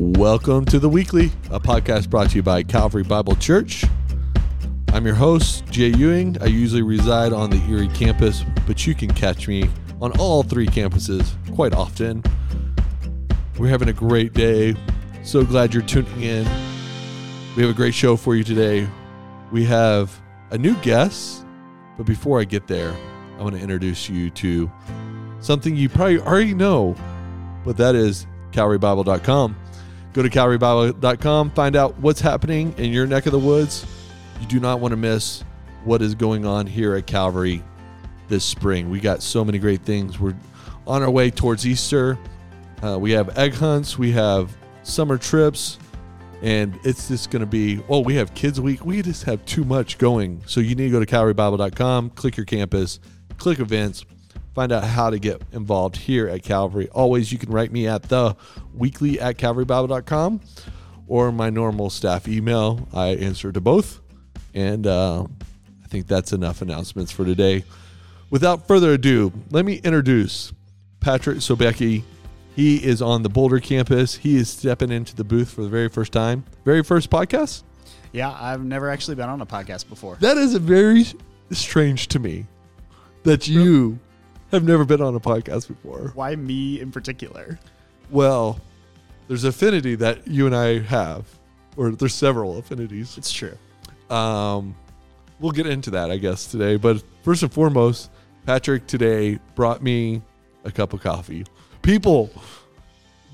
Welcome to the Weekly, a podcast brought to you by Calvary Bible Church. I'm your host, Jay Ewing. I usually reside on the Erie campus, but you can catch me on all three campuses quite often. We're having a great day. So glad you're tuning in. We have a great show for you today. We have a new guest, but before I get there, I want to introduce you to something you probably already know, but that is CalvaryBible.com. Go to CalvaryBible.com, find out what's happening in your neck of the woods. You do not want to miss what is going on here at Calvary this spring. We got so many great things. We're on our way towards Easter. Uh, we have egg hunts, we have summer trips, and it's just going to be oh, we have Kids Week. We just have too much going. So you need to go to CalvaryBible.com, click your campus, click events, find out how to get involved here at Calvary. Always, you can write me at the weekly at calvarybible.com or my normal staff email. I answer to both. And uh, I think that's enough announcements for today. Without further ado, let me introduce Patrick Sobecki. He is on the Boulder campus. He is stepping into the booth for the very first time. Very first podcast? Yeah, I've never actually been on a podcast before. That is very strange to me that you have never been on a podcast before. Why me in particular? Well, there's affinity that you and I have, or there's several affinities. It's true. Um, we'll get into that, I guess, today. But first and foremost, Patrick today brought me a cup of coffee. People,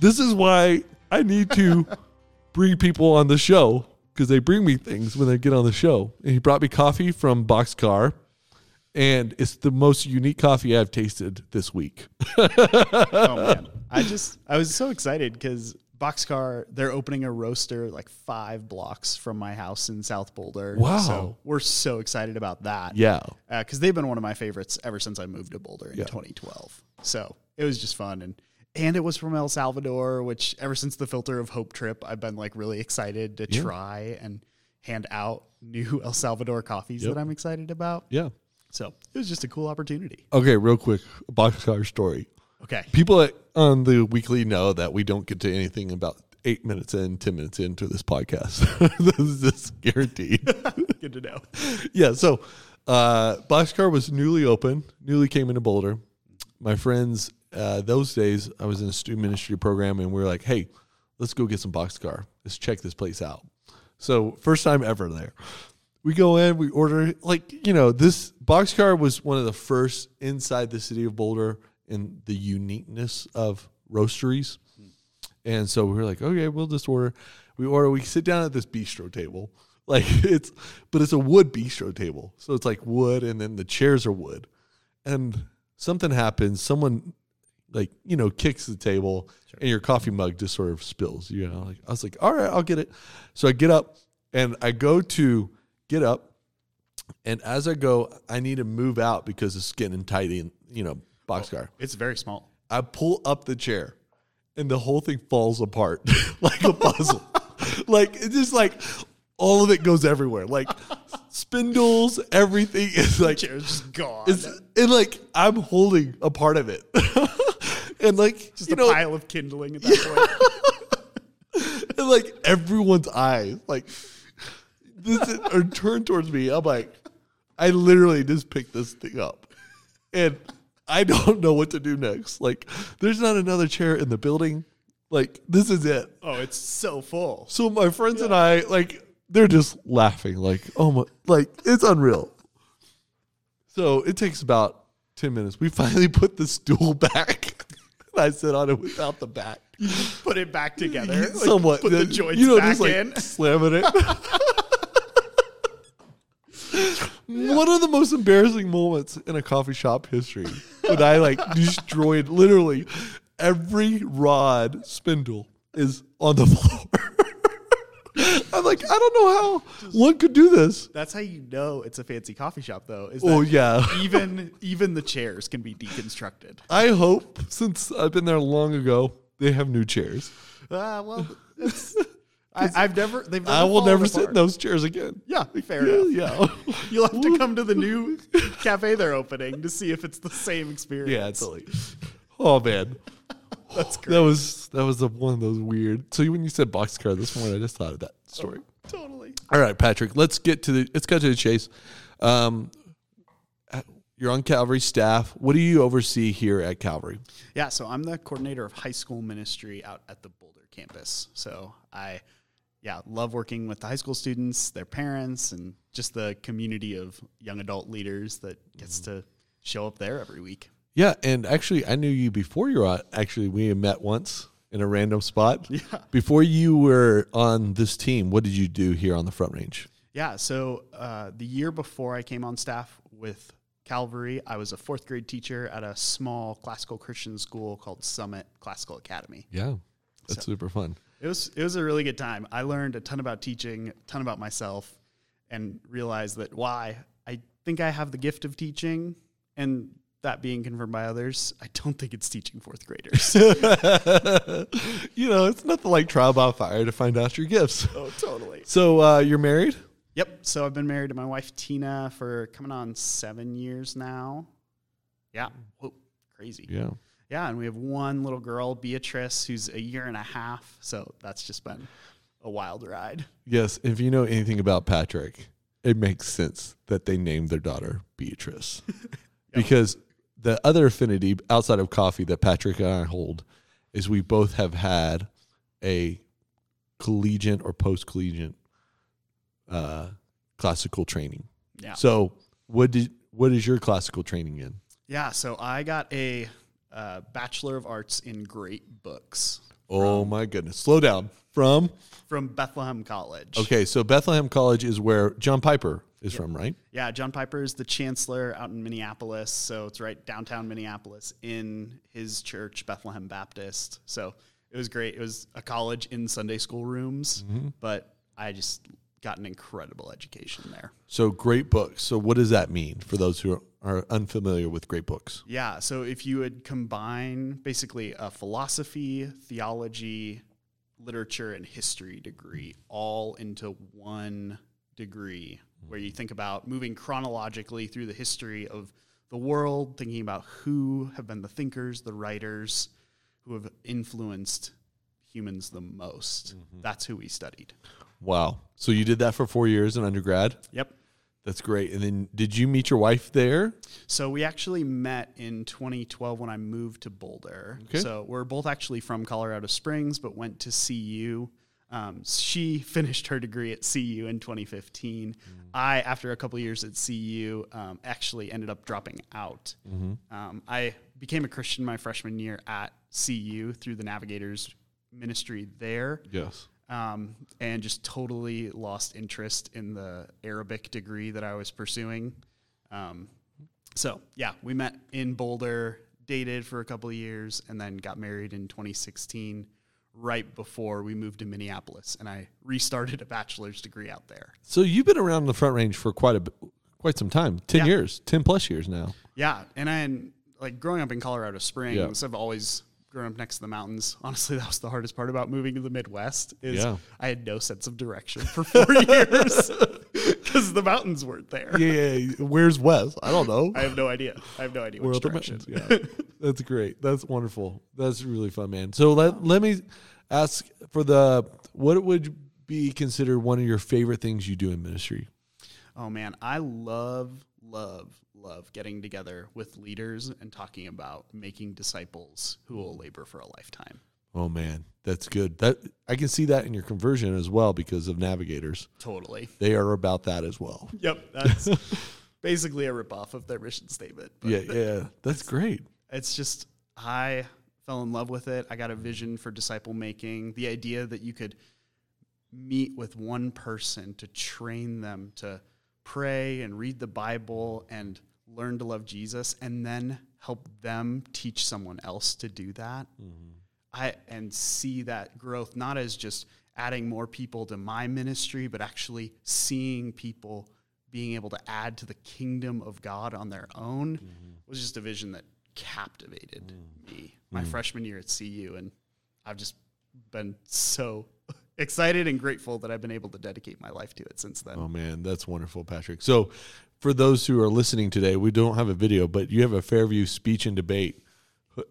this is why I need to bring people on the show because they bring me things when they get on the show. And he brought me coffee from Boxcar, and it's the most unique coffee I've tasted this week. Oh man, I just I was so excited because Boxcar they're opening a roaster like five blocks from my house in South Boulder. Wow. So we're so excited about that. yeah. Uh, because they've been one of my favorites ever since I moved to Boulder in Yeah. 2012. So it was just fun and. And it was from El Salvador, which ever since the Filter of Hope trip, I've been like really excited to Yeah. try and hand out new El Salvador coffees Yep. that I'm excited about. Yeah. So it was just a cool opportunity. Okay, real quick, Boxcar story. Okay. People at, on the weekly know that we don't get to anything about eight minutes in, 10 minutes into this podcast. this is just guaranteed. Good to know. yeah. So, uh, Boxcar was newly open, newly came into Boulder. My friends, uh, those days, I was in a student ministry program and we were like, hey, let's go get some Boxcar. Let's check this place out. So, first time ever there. We go in, we order, like, you know, this Boxcar was one of the first inside the city of Boulder in the uniqueness of roasteries. And so we were like, okay, we'll just order. We order, we sit down at this bistro table. Like it's, but it's a wood bistro table. So it's like wood and then the chairs are wood. And something happens. Someone like, you know, kicks the table and your coffee mug just sort of spills. You know, like I was like, all right, I'll get it. So I get up and I go to get up. And as I go, I need to move out because it's getting tight in, you know, boxcar. It's very small. I pull up the chair and the whole thing falls apart like a puzzle. like it's just like all of it goes everywhere. Like spindles, everything is like Chair's just gone. it's and like I'm holding a part of it. and like just a know pile of kindling at that point. and like everyone's eyes like this is, are turned towards me. I'm like, I literally just picked this thing up, and I don't know what to do next. Like, there's not another chair in the building. Like, this is it. Oh, it's so full. So my friends and I, like, they're just laughing. Like, oh my, like it's unreal. So it takes about ten minutes. We finally put the stool back. I sit on it without the back. Put it back together. like, somewhat. Put the Uh, joints you know, back just like in. slamming it. One of the most embarrassing moments in a coffee shop history when I like destroyed literally every rod spindle is on the floor. I'm like, I don't know how one could do this. That's how you know it's a fancy coffee shop, though. Is Oh that yeah. even even the chairs can be deconstructed. I hope since I've been there long ago, they have new chairs. Ah, well, it's, I, I've never. They've. Never I will never sit in those chairs again. Yeah, fair Yeah, enough. yeah. You'll have to come to the new cafe they're opening to see if it's the same experience. Yeah, totally. Oh man. That's That was that was a, one of those weird. So when you said boxcar this morning, I just thought of that story. totally. All right, Patrick, let's get to the let's cut to the chase. Um, you're on Calvary staff. What do you oversee here at Calvary? Yeah, so I'm the coordinator of high school ministry out at the Boulder campus. So I, yeah, love working with the high school students, their parents, and just the community of young adult leaders that gets to show up there every week. Yeah, and actually, I knew you before you were on. Actually, we met once in a random spot. Yeah. Before you were on this team, what did you do here on the Front Range? Yeah, so uh, the year before I came on staff with Calvary, I was a fourth grade teacher at a small classical Christian school called Summit Classical Academy. Yeah, that's super fun. It was it was a really good time. I learned a ton about teaching, a ton about myself, and realized that why I think I have the gift of teaching, and that being confirmed by others, I don't think it's teaching fourth graders. you know, it's nothing like trial by fire to find out your gifts. oh, totally. So uh, you're married? Yep. So I've been married to my wife Tina for coming on seven years now. Yeah. Whoa, crazy. Yeah. Yeah, and we have one little girl, Beatrice, who's a year and a half. So that's just been a wild ride. Yes. If you know anything about Patrick, it makes sense that they named their daughter Beatrice. Because the other affinity outside of coffee that Patrick and I hold is we both have had a collegiate or post collegiate uh, classical training. Yeah. So what did what is your classical training in? Yeah, so I got a uh, Bachelor of Arts in Great Books Oh my goodness. Slow down. From from Bethlehem College. Okay, so Bethlehem College is where John Piper is from, right? Yeah, John Piper is the chancellor out in Minneapolis. So it's right downtown Minneapolis in his church, Bethlehem Baptist. So it was great. It was a college in Sunday school rooms, but I just got an incredible education there. So great books. So what does that mean for those who are unfamiliar with great books? Yeah, so if you would combine basically a philosophy, theology, literature, and history degree all into one degree, where you think about moving chronologically through the history of the world, thinking about who have been the thinkers, the writers, who have influenced humans the most. Mm-hmm. That's who we studied. Wow. So you did that for 4 years in undergrad? Yep. That's great. And then did you meet your wife there? So we actually met in 2012 when I moved to Boulder. Okay. So we're both actually from Colorado Springs, but went to CU. Um, she finished her degree at CU in 2015. I, after a couple years at CU, um, actually ended up dropping out. Um, I became a Christian my freshman year at CU through the Navigators ministry there Yes. Um, and just totally lost interest in the Arabic degree that I was pursuing. Um, so yeah, we met in Boulder, dated for a couple of years, and then got married in 2016, right before we moved to Minneapolis, and I restarted a bachelor's degree out there. So you've been around the Front Range for quite a bit, quite some time. 10 Yeah. years, 10 plus years now. Yeah, and I like growing up in Colorado Springs. I've always grown up next to the mountains. Honestly, that was the hardest part about moving to the Midwest. Is Yeah. I had no sense of direction for four years because the mountains weren't there. Yeah, yeah, where's West? I don't know. I have no idea. I have no idea We're which the direction. mountains. Yeah. That's great. That's wonderful. That's really fun, man. So let let me ask for the what would be considered one of your favorite things you do in ministry? Oh man, I love, love, love getting together with leaders and talking about making disciples who will labor for a lifetime. Oh man, that's good. That I can see that in your conversion as well because of navigators. Totally. They are about that as well. Yep. That's basically a ripoff of their mission statement. Yeah, yeah. That's great. it's just I fell in love with it. I got a vision for disciple making. The idea that you could meet with one person to train them to pray and read the Bible and learn to love Jesus and then help them teach someone else to do that. Mm-hmm. I and see that growth not as just adding more people to my ministry, but actually seeing people being able to add to the kingdom of God on their own mm-hmm. was just a vision that captivated mm. me my mm. freshman year at CU. And I've just been so excited and grateful that I've been able to dedicate my life to it since then. Oh man, that's wonderful, Patrick. So, for those who are listening today, we don't have a video, but you have a Fairview speech and debate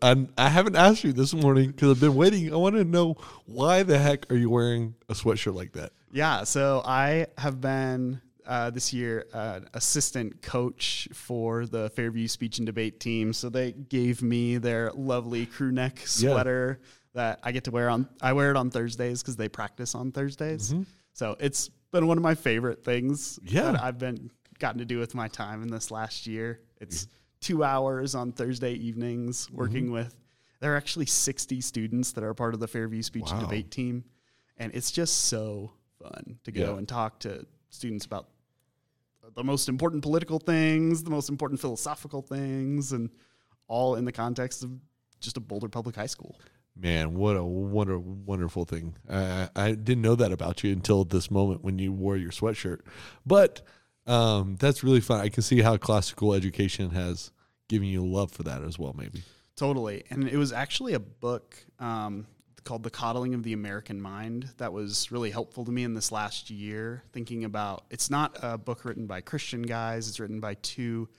And I haven't asked you this morning because I've been waiting. I want to know why the heck are you wearing a sweatshirt like that? Yeah, so I have been uh, this year uh, assistant coach for the Fairview speech and debate team. So they gave me their lovely crew neck sweater yeah. that I get to wear on. I wear it on Thursdays because they practice on Thursdays. Mm-hmm. So it's been one of my favorite things yeah. that I've been gotten to do with my time in this last year. It's two hours on Thursday evenings working mm-hmm. with. There are actually 60 students that are part of the Fairview speech wow. and debate team, and it's just so fun to go yeah. and talk to students about the most important political things, the most important philosophical things, and all in the context of just a Boulder Public High School. Man, what a wonder, wonderful thing! I, I didn't know that about you until this moment when you wore your sweatshirt. But um, that's really fun. I can see how classical education has given you love for that as well. Maybe totally. And it was actually a book um, called The Coddling of the American Mind that was really helpful to me in this last year, thinking about it's not a book written by Christian guys, it's written by two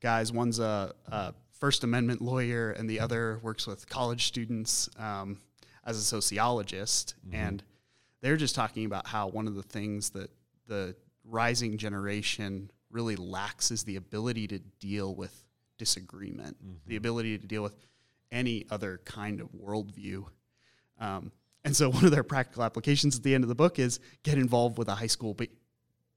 guys. One's a, a First Amendment lawyer, and the other works with college students um, as a sociologist. Mm-hmm. And they're just talking about how one of the things that the rising generation really lacks is the ability to deal with disagreement, mm-hmm. the ability to deal with any other kind of worldview. Um, and so, one of their practical applications at the end of the book is get involved with a high school ba-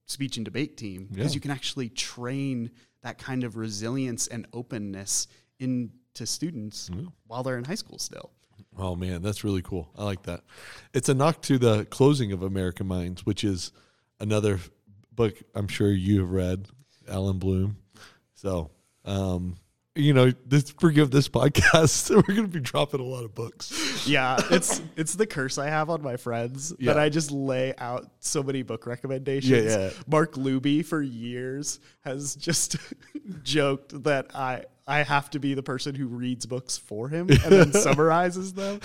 speech and debate team because yeah. you can actually train that kind of resilience and openness into students yeah. while they're in high school still. Oh man, that's really cool. I like that. It's a knock to the closing of American Minds, which is another book I'm sure you have read, Allan Bloom. So um, you know, this forgive this podcast. We're gonna be dropping a lot of books. Yeah, it's it's the curse I have on my friends yeah. that I just lay out so many book recommendations. Yeah, yeah. Mark Luby for years has just joked that I I have to be the person who reads books for him and then summarizes them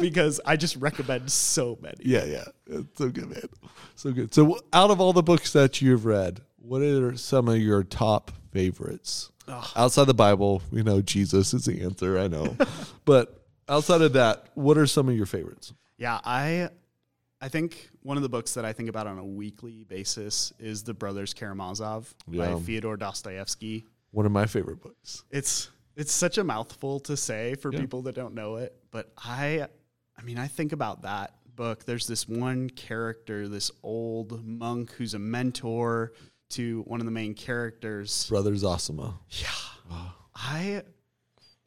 because I just recommend so many. Yeah, yeah. It's so good, man. So good. So out of all the books that you've read, what are some of your top favorites? Outside the Bible, you know, Jesus is the answer. I know, but outside of that, what are some of your favorites? Yeah, I, I think one of the books that I think about on a weekly basis is The Brothers Karamazov yeah. by Fyodor Dostoevsky. One of my favorite books. It's it's such a mouthful to say for yeah. people that don't know it, but I, I mean, I think about that book. There's this one character, this old monk who's a mentor to one of the main characters. Brother Zosima. Yeah. I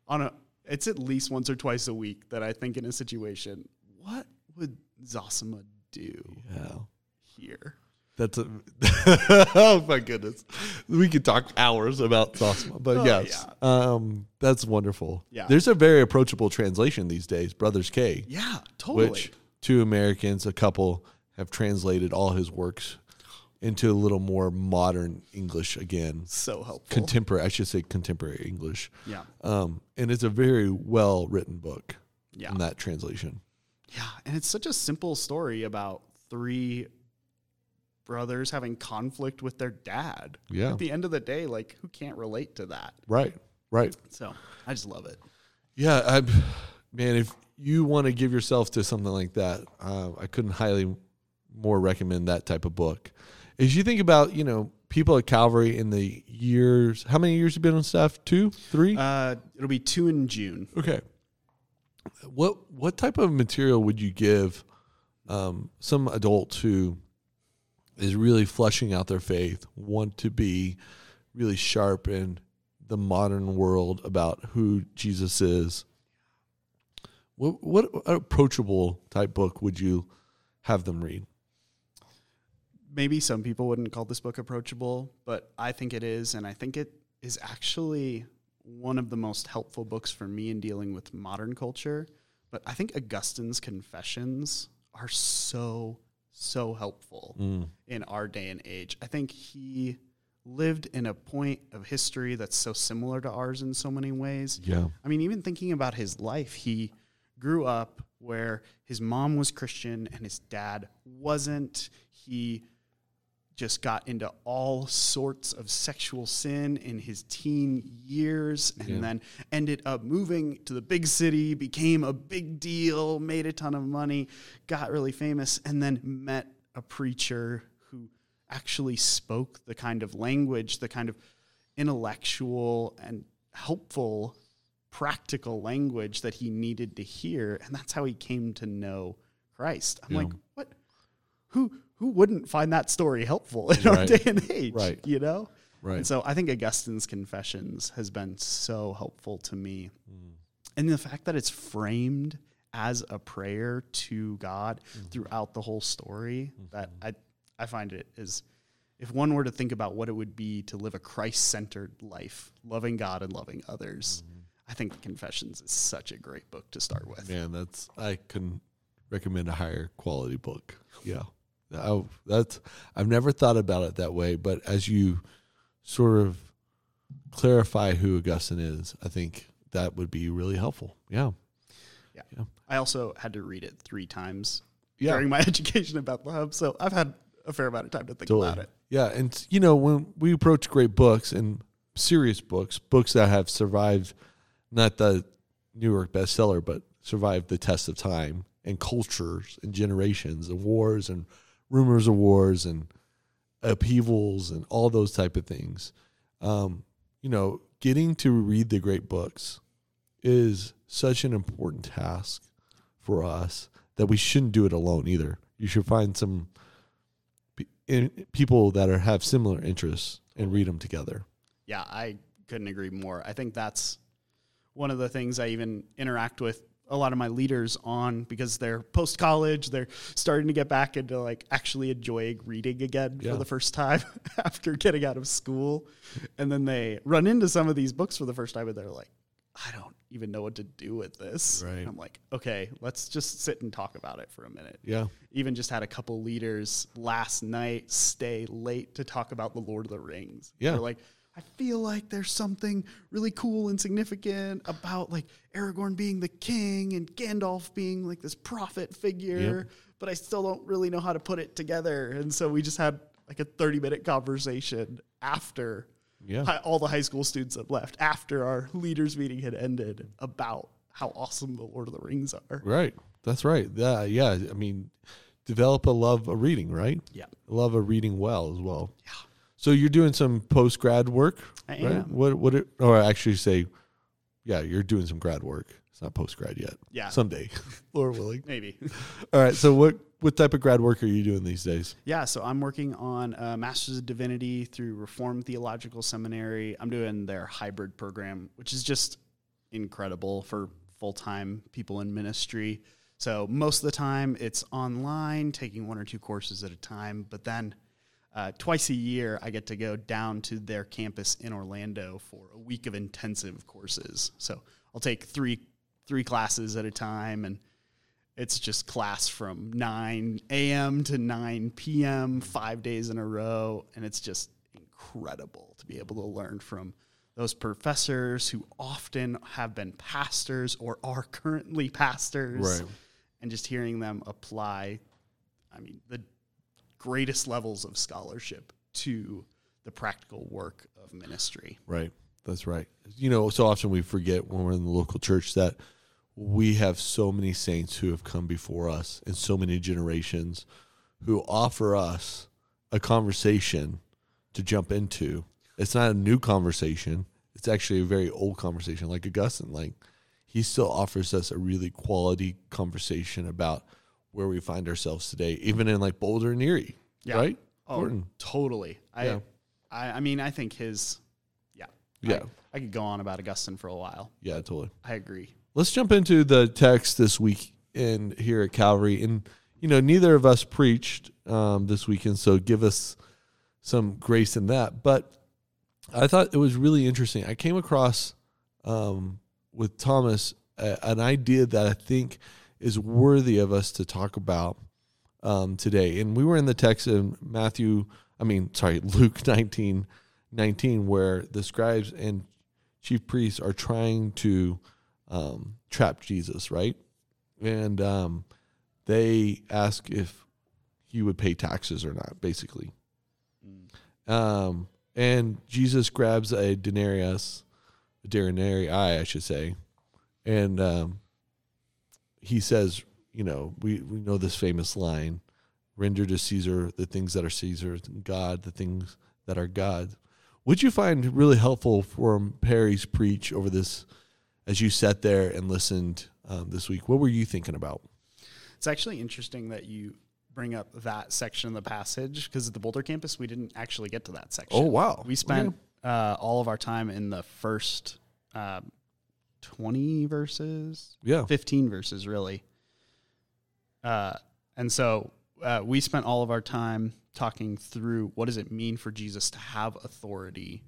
on a it's at least once or twice a week that I think in a situation, what would Zosima do yeah. here? That's a oh my goodness. We could talk hours about Zosima, but oh, yes, yeah. um, that's wonderful. Yeah, there's a very approachable translation these days, Brothers K. Yeah, totally. Which two Americans, a couple, have translated all his works into a little more modern English again. So helpful. Contemporary, I should say contemporary English. Yeah. Um, and it's a very well written book yeah. in that translation. Yeah. And it's such a simple story about three brothers having conflict with their dad. Yeah. At the end of the day, like who can't relate to that? Right. Right. So I just love it. Yeah. I, man, if you want to give yourself to something like that, uh, I couldn't highly more recommend that type of book as you think about, you know, people at Calvary in the years, how many years have been on staff? Two, three? Uh, it'll be two in June. Okay. What what type of material would you give um, some adult who is really fleshing out their faith, want to be really sharp in the modern world about who Jesus is? What what approachable type book would you have them read? maybe some people wouldn't call this book approachable, but I think it is. And I think it is actually one of the most helpful books for me in dealing with modern culture. But I think Augustine's Confessions are so, so helpful mm. in our day and age. I think he lived in a point of history that's so similar to ours in so many ways. Yeah. I mean, even thinking about his life, he grew up where his mom was Christian and his dad wasn't. He just got into all sorts of sexual sin in his teen years and Yeah. then ended up moving to the big city, became a big deal, made a ton of money, got really famous, and then met a preacher who actually spoke the kind of language, the kind of intellectual and helpful, practical language that he needed to hear. And that's how he came to know Christ. I'm Yeah. like, what? Who who wouldn't find that story helpful in our day and age? Right. You know? Right. And so I think Augustine's Confessions has been so helpful to me. Mm. And the fact that it's framed as a prayer to God Mm-hmm. throughout the whole story, that I I find it is if one were to think about what it would be to live a Christ centered life, loving God and loving others, Mm-hmm. I think the Confessions is such a great book to start with. Man, that's I couldn't recommend a higher quality book. Yeah, I, that's I've never thought about it that way, but as you sort of clarify who Augustine is, I think that would be really helpful. Yeah, Yeah. I also had to read it three times yeah, during my education at Bethlehem, so I've had a fair amount of time to think Totally. about it. Yeah, and you know when we approach great books and serious books, books that have survived not the New York bestseller, but survived the test of time and cultures and generations and wars and rumors of wars and upheavals and all those type of things. Um, you know, getting to read the great books is such an important task for us that we shouldn't do it alone either. You should find some people that are have similar interests and read them together. Yeah, I couldn't agree more. I think that's one of the things I even interact with a lot of my leaders on because they're post college, they're starting to get back into like actually enjoying reading again Yeah. for the first time after getting out of school. And then they run into some of these books for the first time and they're like, I don't even know what to do with this. Right. And I'm like, okay, let's just sit and talk about it for a minute. Yeah, Even just had a couple leaders last night stay late to talk about the Lord of the Rings. Yeah. They're like, I feel like there's something really cool and significant about like Aragorn being the king and Gandalf being like this prophet figure, but I still don't really know how to put it together. And so we just had like a 30 minute conversation after yeah, hi- all the high school students had left, after our leaders meeting had ended about how awesome the Lord of the Rings are. right. That's right. Yeah, yeah. I mean, develop a love of reading, right? Yeah. Love of reading well as well. Yeah. So you're doing some post grad work, I right? am. What what it, or actually say, yeah, you're doing some grad work. It's not post grad yet. Yeah. Someday, Lord willing. Maybe. All right. So what what type of grad work are you doing these days? Yeah, so I'm working on a Master's of Divinity through Reformed Theological Seminary. I'm doing their hybrid program, which is just incredible for full time people in ministry. So most of the time it's online, taking one or two courses at a time. But then uh, twice a year, I get to go down to their campus in Orlando for a week of intensive courses. So I'll take three three classes at a time and it's just class from 9 a.m. to 9 p.m., five days in a row. And it's just incredible to be able to learn from those professors who often have been pastors or are currently pastors. Right. And just hearing them apply, I mean, the greatest levels of scholarship to the practical work of ministry. Right. That's right. You know, so often we forget when we're in the local church that we have so many saints who have come before us and so many generations who offer us a conversation to jump into. It's not a new conversation. It's actually a very old conversation, like Augustine. Like he still offers us a really quality conversation about where we find ourselves today, even in like Boulder and Erie. Yeah. Right? Oh, Gordon. totally. I, Yeah. I, I mean, I think his, yeah, Yeah. I, I could go on about Augustine for a while. Yeah, totally. I agree. Let's jump into the text this week in here at Calvary. And, you know, neither of us preached um, this weekend, so give us some grace in that. But I thought it was really interesting. I came across um, with Thomas a, an idea that I think is worthy of us to talk about um, today. And we were in the text in Matthew, I mean, sorry, Luke 19, 19, where the scribes and chief priests are trying to um, trap Jesus, right? And um, they ask if he would pay taxes or not, basically. Um, and Jesus grabs a denarius, a denarii, I should say, and um, he says, you know, we, we know this famous line render to Caesar the things that are Caesar's, God the things that are God.' Would you find really helpful from Perry's preach over this as you sat there and listened um, this week? What were you thinking about? It's actually interesting that you bring up that section of the passage because at the Boulder campus, we didn't actually get to that section. Oh, wow. We spent uh, all of our time in the first uh, 20 verses. Yeah. 15 verses, really. Uh, and so uh, we spent all of our time talking through what does it mean for Jesus to have authority.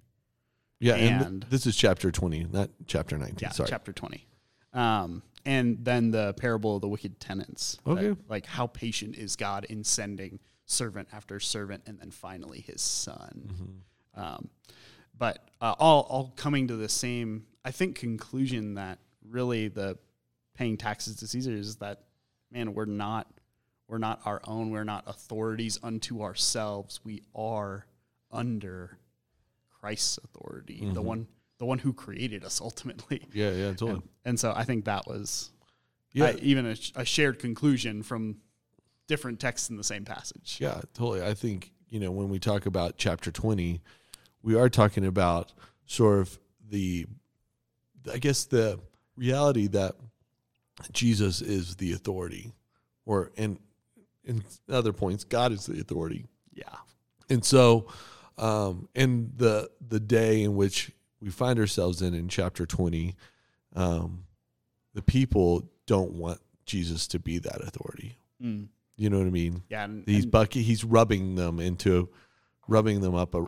Yeah, and, and this is chapter 20, not chapter 19. Yeah, sorry. chapter 20. Um, and then the parable of the wicked tenants. Okay. That, like how patient is God in sending servant after servant and then finally his son. Mm-hmm. Um, but uh, all, all coming to the same I think, conclusion that really the paying taxes to Caesar is that man, we're not we're not our own. We're not authorities unto ourselves. We are under Christ's authority, the Mhm. one the one who created us ultimately. yeah. Yeah. Totally. And, and so I think that was yeah. I- even a, a shared conclusion from different texts in the same passage. Yeah, totally. I think, you know, when we talk about chapter 20, we are talking about sort of the, I guess, the reality that Jesus is the authority, or in, in other points, God is the authority. Yeah. And so, um, in the the day in which we find ourselves in in chapter twenty, um, the people don't want Jesus to be that authority. Mm. You know what I mean? Yeah. And, He's and- bucket. He's rubbing them into, rubbing them up a,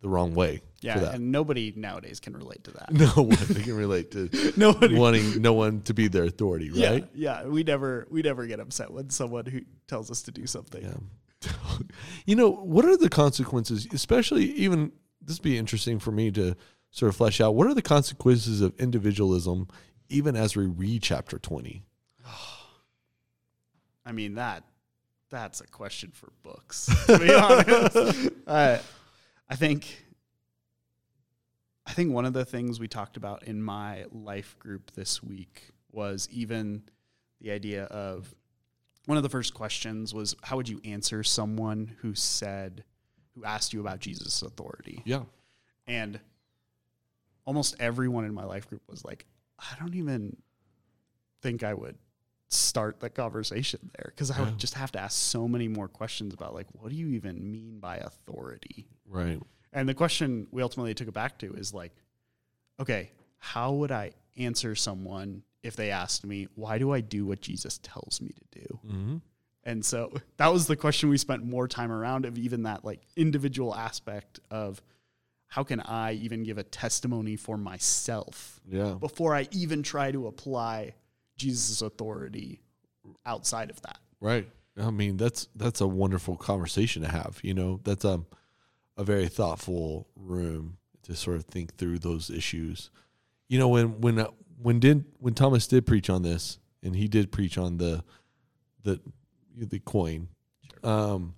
the wrong way. Yeah, and nobody nowadays can relate to that. No one they can relate to Nobody. wanting no one to be their authority, Yeah, right? yeah. We never we never get upset when someone who tells us to do something. Yeah. you know, what are the consequences, especially even this would be interesting for me to sort of flesh out. What are the consequences of individualism even as we read chapter 20? I mean that that's a question for books. To be honest, uh, I think I think one of the things we talked about in my life group this week was even the idea of one of the first questions was how would you answer someone who said who asked you about Jesus' authority? Yeah. And almost everyone in my life group was like, I don't even think I would start the conversation there because I Yeah. would just have to ask so many more questions about like, what do you even mean by authority? Right. And the question we ultimately took it back to is like, okay, how would I answer someone if they asked me, why do I do what Jesus tells me to do? Mm-hmm. And so that was the question we spent more time around of even that like individual aspect of how can I even give a testimony for myself Yeah. before I even try to apply Jesus' authority outside of that. Right. I mean, that's that's a wonderful conversation to have. You know, that's a a very thoughtful room to sort of think through those issues. You know, when when uh, when did when Thomas did preach on this, and he did preach on the the the coin. Um,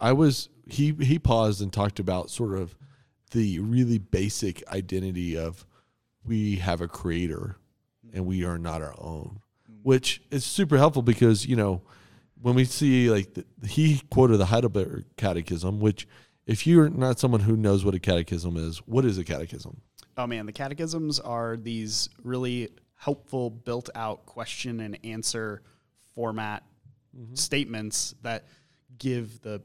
I was he he paused and talked about sort of the really basic identity of we have a creator and we are not our own which is super helpful because you know when we see like the, he quoted the Heidelberg Catechism, which if you're not someone who knows what a catechism is, what is a catechism? Oh man, the catechisms are these really helpful built out question and answer format mm-hmm. statements that give the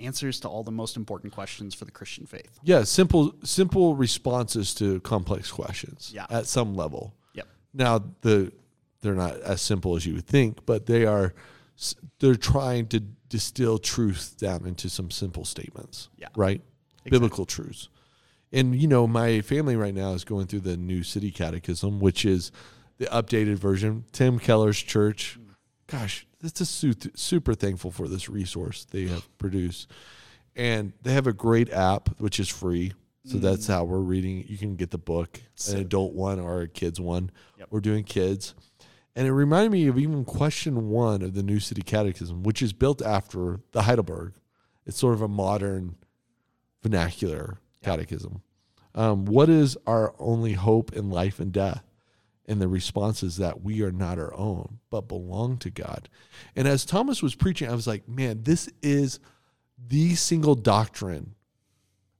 answers to all the most important questions for the Christian faith. Yeah, simple simple responses to complex questions. Yeah. at some level. Yep. Now the they're not as simple as you would think, but they are. They're trying to distill truth down into some simple statements. Yeah. Right. Biblical truths. And you know, my family right now is going through the New City Catechism, which is the updated version. Tim Keller's church. Hmm. Gosh, this is super thankful for this resource they have produced. And they have a great app which is free. So hmm. that's how we're reading. You can get the book, So- an adult one or a kids one. Yep. We're doing kids. And it reminded me of even question one of the New City Catechism, which is built after the Heidelberg. It's sort of a modern vernacular catechism. Um, what is our only hope in life and death? And the response is that we are not our own, but belong to God. And as Thomas was preaching, I was like, man, this is the single doctrine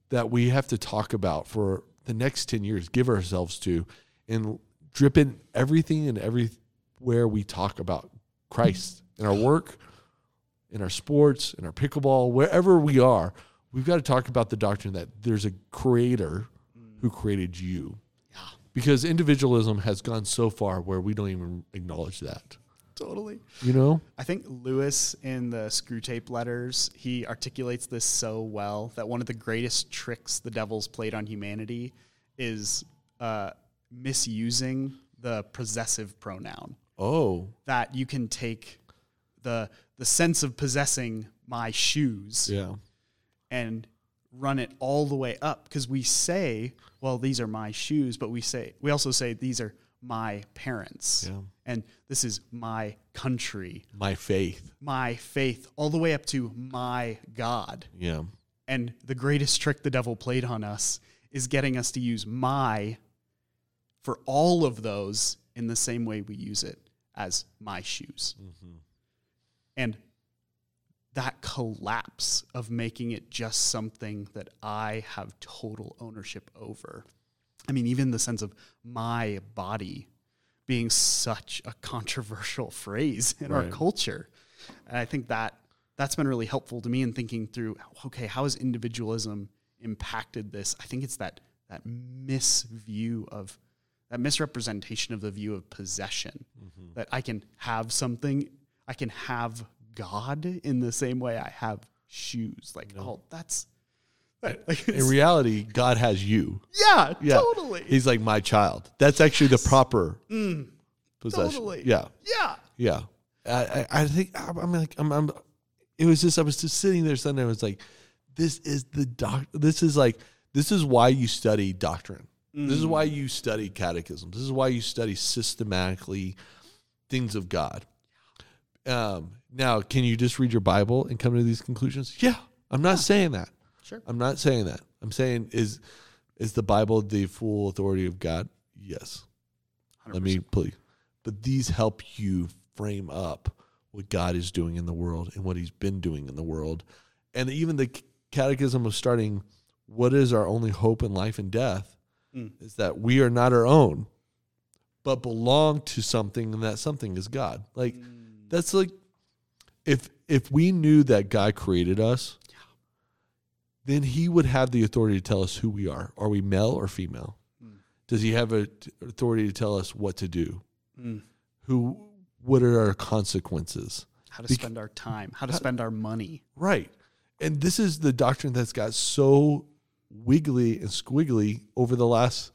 that we have to talk about for the next 10 years, give ourselves to, and drip in everything and everywhere we talk about Christ in our work, in our sports, in our pickleball, wherever we are. We've got to talk about the doctrine that there's a creator who created you. Yeah. Because individualism has gone so far where we don't even acknowledge that. Totally. You know? I think Lewis in the Screwtape Letters, he articulates this so well that one of the greatest tricks the devil's played on humanity is uh, misusing the possessive pronoun. Oh, That you can take the the sense of possessing my shoes yeah. and run it all the way up because we say, well, these are my shoes, but we say we also say these are my parents. Yeah. And this is my country, My faith. my faith, all the way up to my God. Yeah. And the greatest trick the devil played on us is getting us to use my for all of those in the same way we use it as my shoes. Mm-hmm. And that collapse of making it just something that I have total ownership over. I mean, even the sense of my body being such a controversial phrase in our culture. And I think that that's been really helpful to me in thinking through okay, how has individualism impacted this? I think it's that that misview of that misrepresentation of the view of possession mm-hmm. that I can have something, I can have God in the same way I have shoes. Like, oh, that's that, uh, like, In reality, God has you. yeah, Yeah. totally. He's like my child. That's actually the proper mm, possession. totally. Yeah. yeah. Yeah. I, I, think I'm, I'm like I'm, I'm it was just I was just sitting there Sunday I was like this is the doc this is like this is why you study doctrine. This is why you study catechism. This is why you study systematically things of God. Um, now, can you just read your Bible and come to these conclusions? Yeah, I'm not saying that. Sure. I'm not saying that. I'm saying is is the Bible the full authority of God? Yes. Let me please. But these help you frame up what God is doing in the world and what He's been doing in the world, and even the catechism of starting. What is our only hope in life and death? Mm. Is that we are not our own, but belong to something, and that something is God. Like that's like if if we knew that God created us, then He would have the authority to tell us who we are. Are we male or female? Mm. Does He have a t- authority to tell us what to do? Mm. Who? What are our consequences? How to Bec- spend our time, how to spend our money. Right. And this is the doctrine that's got so wiggly and squiggly over the last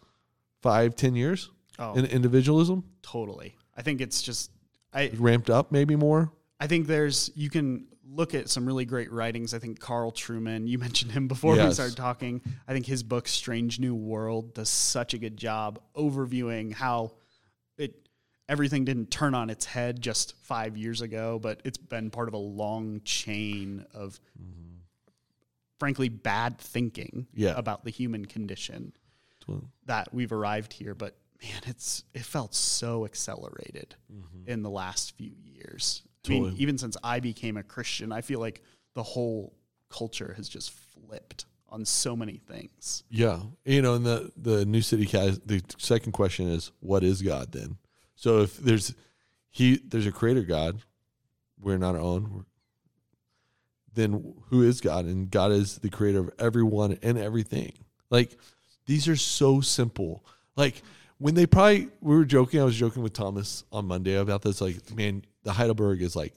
five, ten years Oh, in individualism. totally. I think it's just I Ramped up maybe more. I think there's you can look at some really great writings. I think Carl Trueman, you mentioned him before we started talking. I think his book Strange New World does such a good job overviewing how it everything didn't turn on its head just 5 years ago, but it's been part of a long chain of mm-hmm. Frankly bad thinking Yeah. about the human condition that we've arrived here, but man, it's it felt so accelerated mm-hmm. in the last few years. I mean, even since I became a Christian, I feel like the whole culture has just flipped on so many things. Yeah, you know, and the the new city the second question is, what is God then? So if there's he there's a creator God, we're not our own. Then who is God? And God is the creator of everyone and everything. Like these are so simple. Like when they probably we were joking. I was joking with Thomas on Monday about this. Like, man, the Heidelberg is like.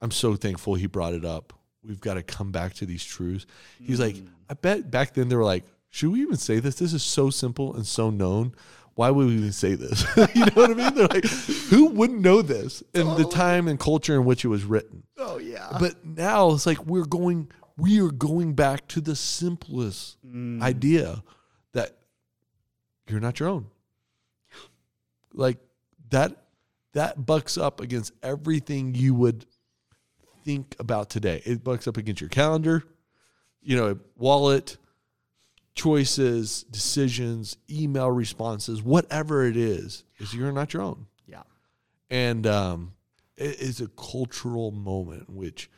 I'm so thankful he brought it up. We've got to come back to these truths. He's like, mm. I bet back then they were like, should we even say this? This is so simple and so known. Why would we even say this? you know what I mean? They're like, who wouldn't know this in the time and culture in which it was written? Oh yeah. But now it's like we're going, we are going back to the simplest mm. idea that you're not your own. Like that, that bucks up against everything you would think about today. It bucks up against your calendar, you know, wallet, choices, decisions, email responses, whatever it is, is you're not your own. Yeah. And um, it is a cultural moment in which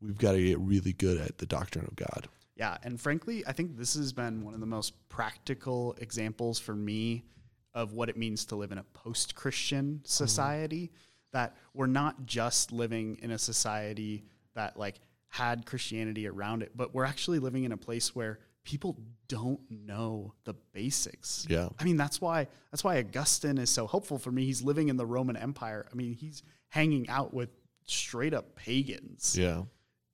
we've got to get really good at the doctrine of God. Yeah, and frankly, I think this has been one of the most practical examples for me of what it means to live in a post-Christian society that we're not just living in a society that like had Christianity around it, but we're actually living in a place where people don't know the basics. Yeah. I mean, that's why that's why Augustine is so helpful for me. He's living in the Roman Empire. I mean, he's hanging out with straight up pagans Yeah.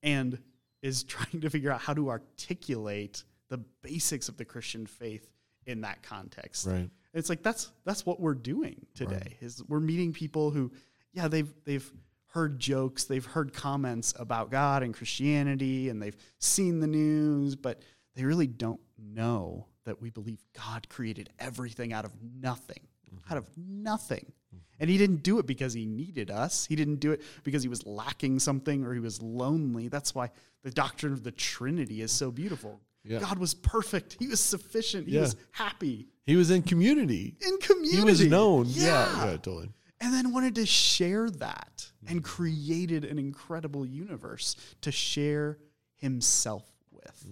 and is trying to figure out how to articulate the basics of the Christian faith in that context. Right. It's like that's that's what we're doing today. Is we're meeting people who, yeah, they've they've heard jokes, they've heard comments about God and Christianity, and they've seen the news, but they really don't know that we believe God created everything out of nothing, mm-hmm. out of nothing. Mm-hmm. And he didn't do it because he needed us. He didn't do it because he was lacking something or he was lonely. That's why the doctrine of the Trinity is so beautiful. Yeah. God was perfect. He was sufficient. He Yeah. was happy He was in community. in community. He was known. Yeah. Yeah. Yeah, totally. And then wanted to share that and mm-hmm. created an incredible universe to share himself with.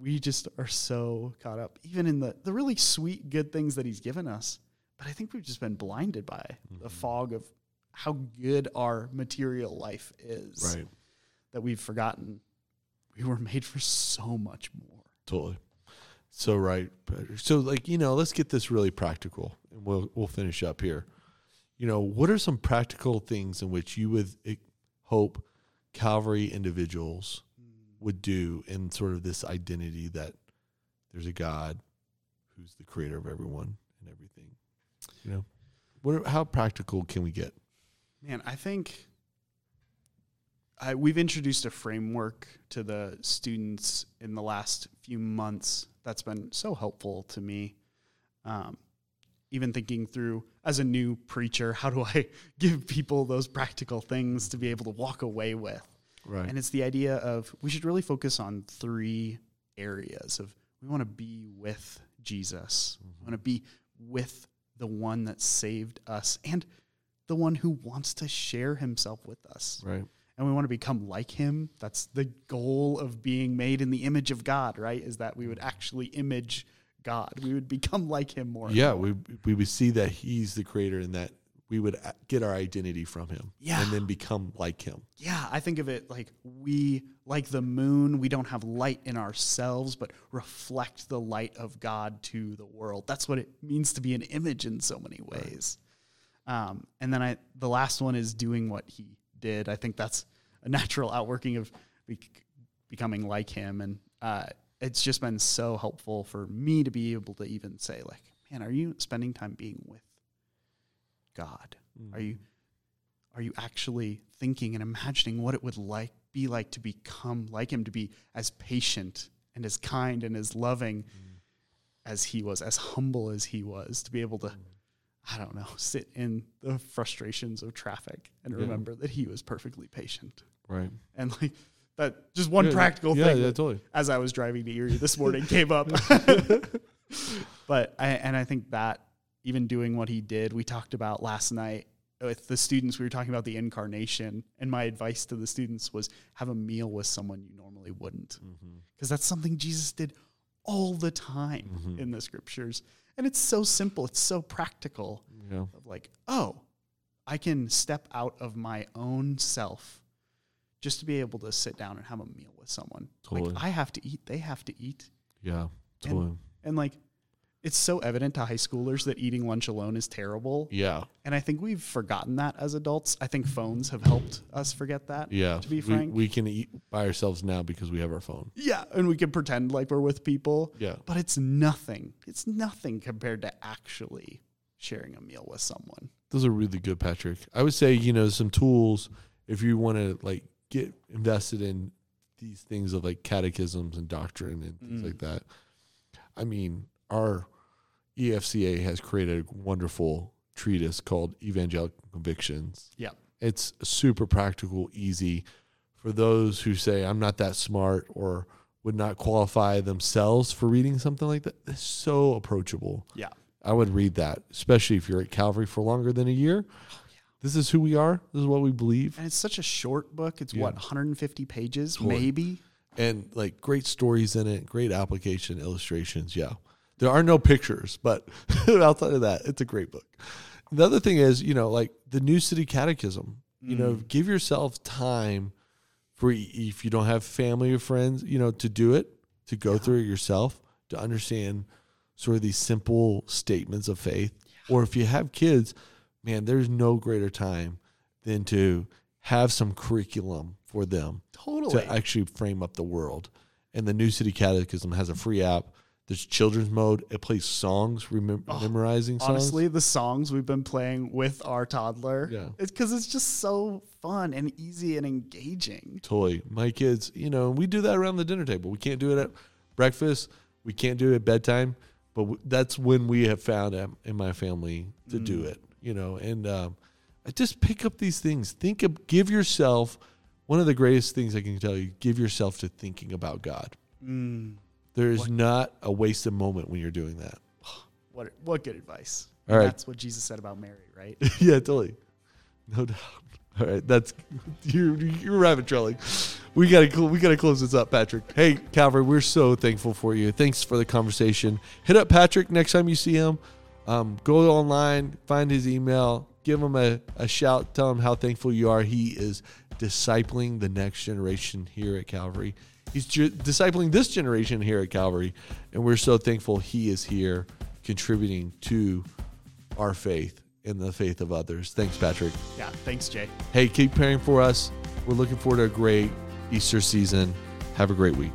We just are so caught up, even in the, the really sweet, good things that he's given us. But I think we've just been blinded by the fog of how good our material life is. Right. That we've forgotten we were made for so much more. Totally. So right. So like, you know, let's get this really practical and we'll we'll finish up here. You know, what are some practical things in which you would eh, hope Calvary individuals would do in sort of this identity that there's a God who's the creator of everyone and everything. You know, what how practical can we get? Man, I think I, we've introduced a framework to the students in the last few months that's been so helpful to me. Um, even thinking through as a new preacher, how do I give people those practical things to be able to walk away with? Right. And it's the idea of we should really focus on three areas of we want to be with Jesus. We want to be with the one that saved us and the one who wants to share himself with us. right. And we want to become like him. That's the goal of being made in the image of God, right? Is that we would actually image God. We would become like him more. Yeah, more. we we would see that he's the creator and that we would get our identity from him Yeah. and then become like him. Yeah, I think of it like we, like the moon, we don't have light in ourselves, but reflect the light of God to the world. That's what it means to be an image in so many ways. Um, and then I, the last one is doing what he did. I think that's a natural outworking of bec- becoming like him. And uh, it's just been so helpful for me to be able to even say, like, man, are you spending time being with God? Are mm-hmm. you are you actually thinking and imagining what it would like be like to become like him to be as patient and as kind and as loving mm-hmm. as he was as humble as he was to be able to mm-hmm. i don't know sit in the frustrations of traffic and Yeah. remember that he was perfectly patient Right. and like that just one Yeah, practical yeah, thing Yeah, totally. as I was driving to Erie this morning came up. but I, and I think that even doing what he did, we talked about last night with the students. We were talking about the incarnation, and my advice to the students was have a meal with someone you normally wouldn't, mm-hmm. because that's something Jesus did all the time mm-hmm. in the scriptures, and it's so simple. It's so practical Yeah. of like, oh, I can step out of my own self just to be able to sit down and have a meal with someone. Totally. Like I have to eat, they have to eat. Yeah. Totally. And like it's so evident to high schoolers that eating lunch alone is terrible. yeah. And I think we've forgotten that as adults. I think phones have helped us forget that. Yeah. To be We- frank. we, can eat by ourselves now because we have our phone. yeah. And we can pretend like we're with people. Yeah. But it's nothing. It's nothing compared to actually sharing a meal with someone. Those are really good, Patrick. I would say, you know, some tools if you want to like get invested in these things of like catechisms and doctrine and things Mm. like that. I mean, our EFCA has created a wonderful treatise called Evangelical Convictions. Yeah. It's super practical, easy for those who say I'm not that smart or would not qualify themselves for reading something like that. It's so approachable. Yeah. I would read that, especially if you're at Calvary for longer than a year. Oh, this is who we are. This is what we believe. And it's such a short book. It's Yeah. what 150 pages, maybe. and like great stories in it, great application illustrations. Yeah. There are no pictures, but outside of that, it's a great book. The other thing is, you know, like the New City Catechism, you know, mm. give yourself time for if you don't have family or friends, you know, to do it, to go through it yourself, to understand sort of these simple statements of faith. Or if you have kids, man, there's no greater time than to have some curriculum for them Totally. to actually frame up the world. And the New City Catechism has a free app. There's children's mode. It plays songs, remem- memorizing songs. Honestly, the songs we've been playing with our toddler, Yeah. it's because it's just so fun and easy and engaging. Totally. My kids, you know, we do that around the dinner table. We can't do it at breakfast. We can't do it at bedtime. But w- that's when we have found in my family to do it, you know. And um, I just pick up these things. Think of, give yourself, one of the greatest things I can tell you, give yourself to thinking about God. There is not a wasted moment when you're doing that. What what good advice. All right. That's what Jesus said about Mary, right? yeah, totally. No doubt. All right, that's you're you're rabbit trailing. We gotta we gotta close this up, Patrick. Hey, Calvary, we're so thankful for you. Thanks for the conversation. Hit up Patrick next time you see him. Um, go online, find his email, give him a, a shout, tell him how thankful you are. He is discipling the next generation here at Calvary. He's discipling this generation here at Calvary, and we're so thankful he is here contributing to our faith and the faith of others. Thanks, Patrick. yeah. Thanks, Jay. Hey, keep praying for us. We're looking forward to a great Easter season. Have a great week.